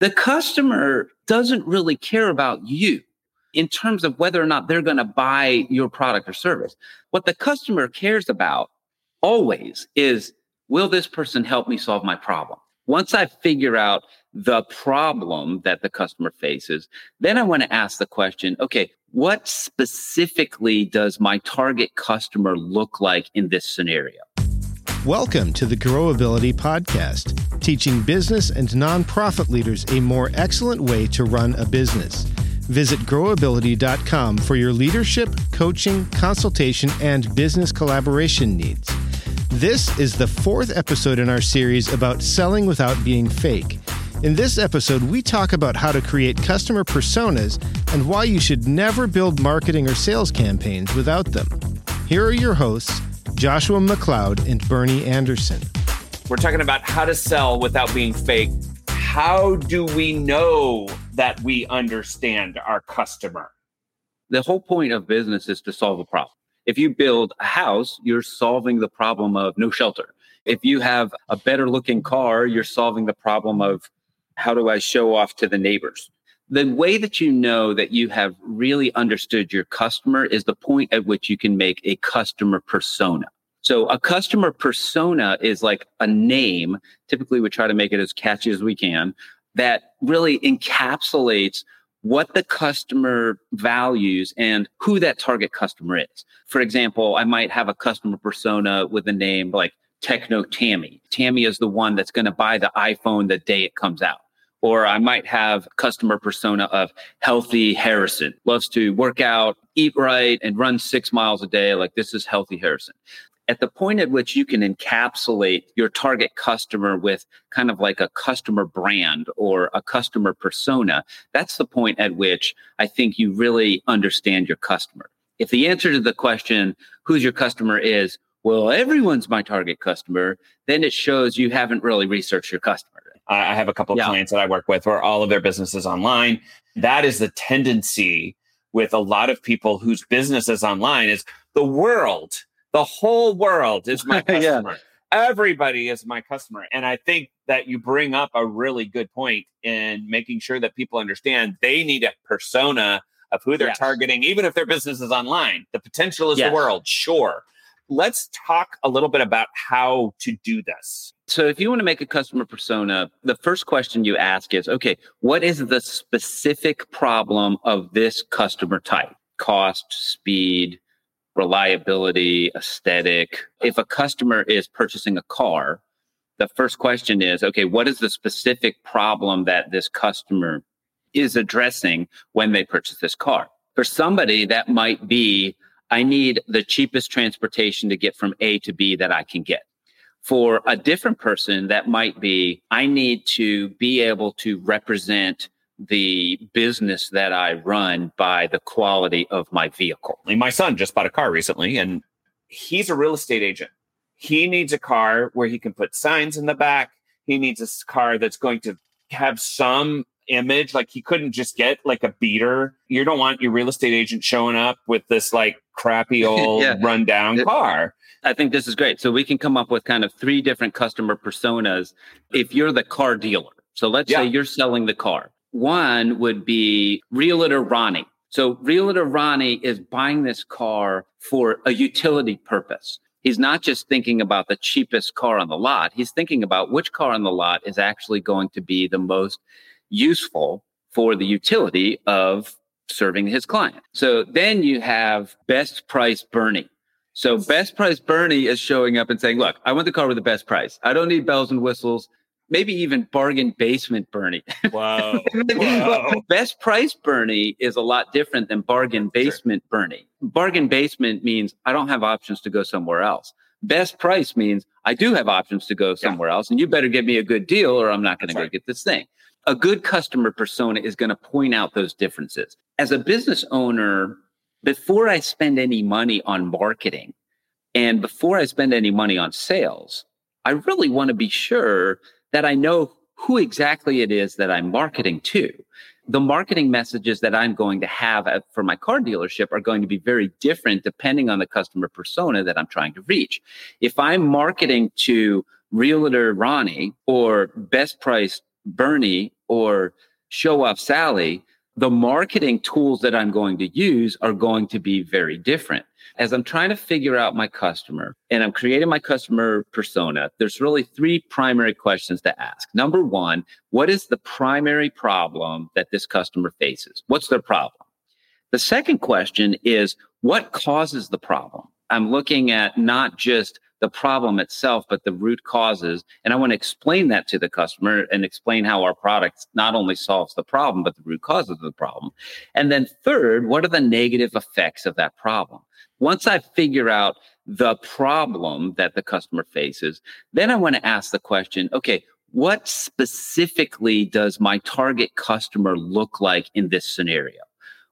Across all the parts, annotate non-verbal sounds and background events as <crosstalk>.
The customer doesn't really care about you in terms of whether or not they're going to buy your product or service. What the customer cares about always is will this person help me solve my problem? Once I figure out the problem that the customer faces, then I want to ask the question, okay, what specifically does my target customer look like in this scenario? Welcome to the Growability Podcast, teaching business and nonprofit leaders a more excellent way to run a business. Visit growability.com for your leadership, coaching, consultation, and business collaboration needs. This is the fourth episode in our series about selling without being fake. In this episode, we talk about how to create customer personas and why you should never build marketing or sales campaigns without them. Here are your hosts, Joshua McLeod and Bernie Anderson. We're talking about how to sell without being fake. How do we know that we understand our customer? The whole point of business is to solve a problem. If you build a house, you're solving the problem of no shelter. If you have a better looking car, you're solving the problem of how do I show off to the neighbors? The way that you know that you have really understood your customer is the point at which you can make a customer persona. So a customer persona is like a name. Typically, we try to make it as catchy as we can that really encapsulates what the customer values and who that target customer is. For example, I might have a customer persona with a name like Techno Tammy. Tammy is the one that's going to buy the iPhone the day it comes out. Or I might have customer persona of healthy Harrison, loves to work out, eat right, and run six miles a day. Like this is healthy Harrison. At the point at which you can encapsulate your target customer with kind of like a customer brand or a customer persona, that's the point at which I think you really understand your customer. If the answer to the question, who's your customer is, well, everyone's my target customer, then it shows you haven't really researched your customer. I have a couple of yeah. clients that I work with where all of their business is online. That is the tendency with a lot of people whose business is online is the world, the whole world is my <laughs> customer. yeah. Everybody is my customer. And I think that you bring up a really good point in making sure that people understand they need a persona of who they're yes. targeting, even if their business is online. The potential is yes. the world, sure let's talk a little bit about how to do this. So, if you want to make a customer persona, the first question you ask is okay, what is the specific problem of this customer type? Cost, speed, reliability, aesthetic. If a customer is purchasing a car, the first question is okay, what is the specific problem that this customer is addressing when they purchase this car? For somebody, that might be I need the cheapest transportation to get from A to B that I can get. For a different person, that might be I need to be able to represent the business that I run by the quality of my vehicle. My son just bought a car recently and he's a real estate agent. He needs a car where he can put signs in the back. He needs a car that's going to have some image. Like he couldn't just get like a beater. You don't want your real estate agent showing up with this like crappy <laughs> old yeah. rundown car. I think this is great. So we can come up with kind of three different customer personas if you're the car dealer. So let's yeah. say you're selling the car. One would be Realtor Ronnie. So Realtor Ronnie is buying this car for a utility purpose. He's not just thinking about the cheapest car on the lot. He's thinking about which car on the lot is actually going to be the most useful for the utility of serving his client. So then you have best price Bernie. So best price Bernie is showing up and saying, look, I want the car with the best price. I don't need bells and whistles, maybe even bargain basement Bernie. Wow. <laughs> wow. best price Bernie is a lot different than bargain basement sure. Bernie. Bargain basement means I don't have options to go somewhere else. Best price means I do have options to go somewhere yeah. else and you better give me a good deal or I'm not going to go right. get this thing a good customer persona is going to point out those differences. As a business owner, before I spend any money on marketing and before I spend any money on sales, I really want to be sure that I know who exactly it is that I'm marketing to. The marketing messages that I'm going to have for my car dealership are going to be very different depending on the customer persona that I'm trying to reach. If I'm marketing to realtor Ronnie or best price Bernie or show off Sally, the marketing tools that I'm going to use are going to be very different. As I'm trying to figure out my customer and I'm creating my customer persona, there's really three primary questions to ask. Number one, what is the primary problem that this customer faces? What's their problem? The second question is what causes the problem? I'm looking at not just the problem itself, but the root causes. And I want to explain that to the customer and explain how our product not only solves the problem, but the root causes of the problem. And then third, what are the negative effects of that problem? Once I figure out the problem that the customer faces, then I want to ask the question, okay, what specifically does my target customer look like in this scenario?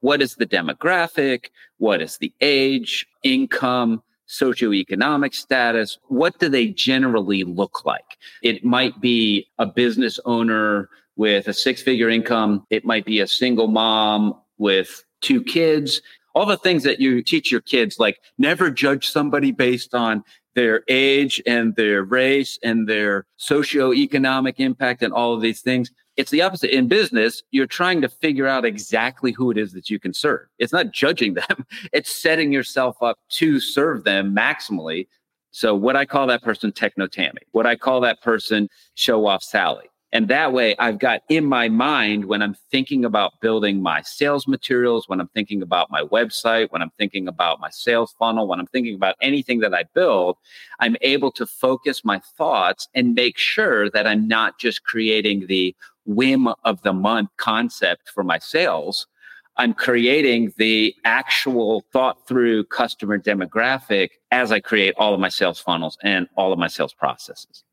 What is the demographic? What is the age, income, socioeconomic status? What do they generally look like? It might be a business owner with a six figure income. It might be a single mom with two kids. All the things that you teach your kids, like never judge somebody based on their age and their race and their socioeconomic impact and all of these things. It's the opposite. In business, you're trying to figure out exactly who it is that you can serve. It's not judging them, <laughs> it's setting yourself up to serve them maximally. So, what I call that person Techno Tammy, what I call that person Show Off Sally. And that way, I've got in my mind when I'm thinking about building my sales materials, when I'm thinking about my website, when I'm thinking about my sales funnel, when I'm thinking about anything that I build, I'm able to focus my thoughts and make sure that I'm not just creating the whim of the month concept for my sales. I'm creating the actual thought through customer demographic as I create all of my sales funnels and all of my sales processes.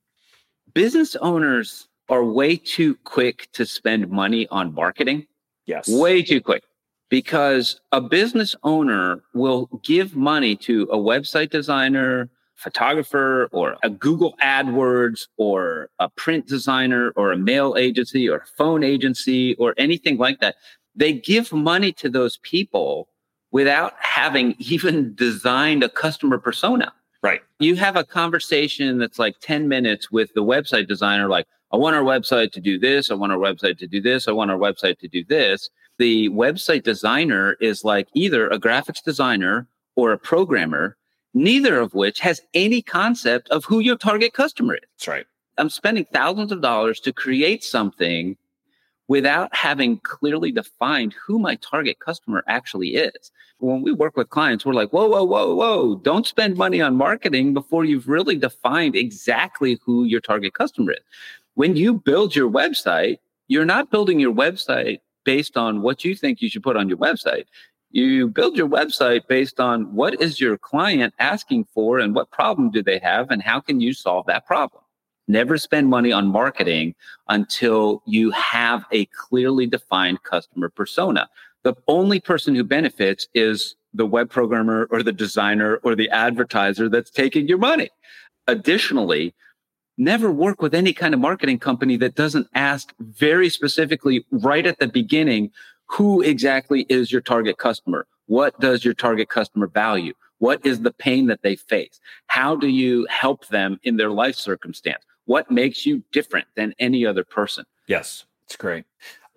Business owners are way too quick to spend money on marketing. Yes. Way too quick. Because a business owner will give money to a website designer, photographer, or a Google AdWords, or a print designer, or a mail agency, or a phone agency, or anything like that. They give money to those people without having <laughs> even designed a customer persona. Right. You have a conversation that's like 10 minutes with the website designer, like, I want our website to do this. I want our website to do this. I want our website to do this. The website designer is like either a graphics designer or a programmer, neither of which has any concept of who your target customer is. That's right. I'm spending thousands of dollars to create something without having clearly defined who my target customer actually is. When we work with clients, we're like, whoa, whoa, whoa, whoa, don't spend money on marketing before you've really defined exactly who your target customer is when you build your website, you're not building your website based on what you think you should put on your website. You build your website based on what is your client asking for and what problem do they have and how can you solve that problem. Never spend money on marketing until you have a clearly defined customer persona. The only person who benefits is the web programmer or the designer or the advertiser that's taking your money. Additionally, never work with any kind of marketing company that doesn't ask very specifically right at the beginning who exactly is your target customer? What does your target customer value? What is the pain that they face? How do you help them in their life circumstance? What makes you different than any other person? Yes, it's great.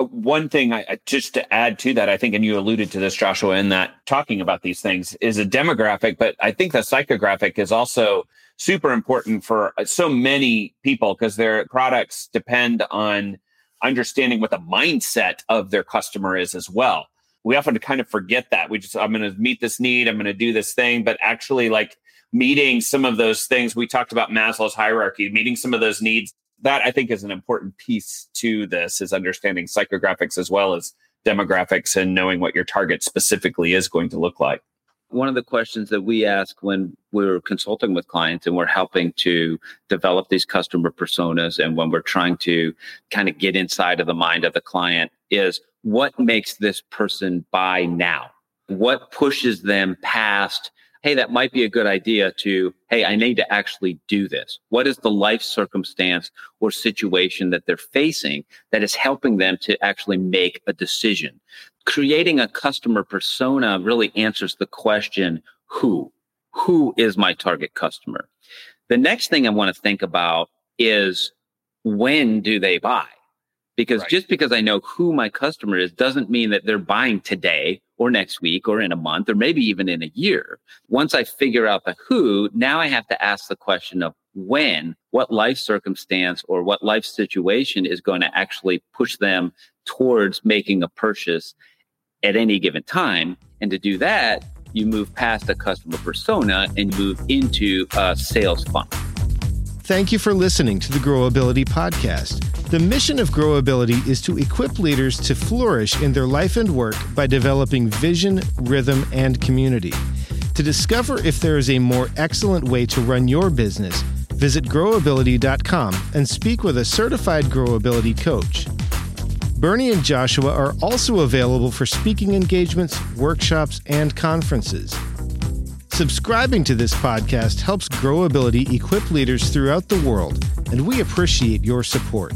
Uh, one thing I just to add to that, I think, and you alluded to this, Joshua, in that talking about these things is a demographic, but I think the psychographic is also super important for uh, so many people because their products depend on understanding what the mindset of their customer is as well. We often kind of forget that. We just, I'm going to meet this need, I'm going to do this thing, but actually, like meeting some of those things, we talked about Maslow's hierarchy, meeting some of those needs. That I think is an important piece to this is understanding psychographics as well as demographics and knowing what your target specifically is going to look like one of the questions that we ask when we're consulting with clients and we're helping to develop these customer personas and when we're trying to kind of get inside of the mind of the client is what makes this person buy now? What pushes them past hey, that might be a good idea to, hey, I need to actually do this. What is the life circumstance or situation that they're facing that is helping them to actually make a decision? Creating a customer persona really answers the question, who? Who is my target customer? The next thing I want to think about is when do they buy? because Right. just because I know who my customer is doesn't mean that they're buying today or next week or in a month or maybe even in a year. Once I figure out the who, now I have to ask the question of when, what life circumstance or what life situation is going to actually push them towards making a purchase at any given time. And to do that, you move past a customer persona and move into a sales funnel. Thank you for listening to the Growability Podcast. The mission of Growability is to equip leaders to flourish in their life and work by developing vision, rhythm, and community. To discover if there is a more excellent way to run your business, visit growability.com and speak with a certified Growability coach. Bernie and Joshua are also available for speaking engagements, workshops, and conferences. Subscribing to this podcast helps Growability equip leaders throughout the world, and we appreciate your support.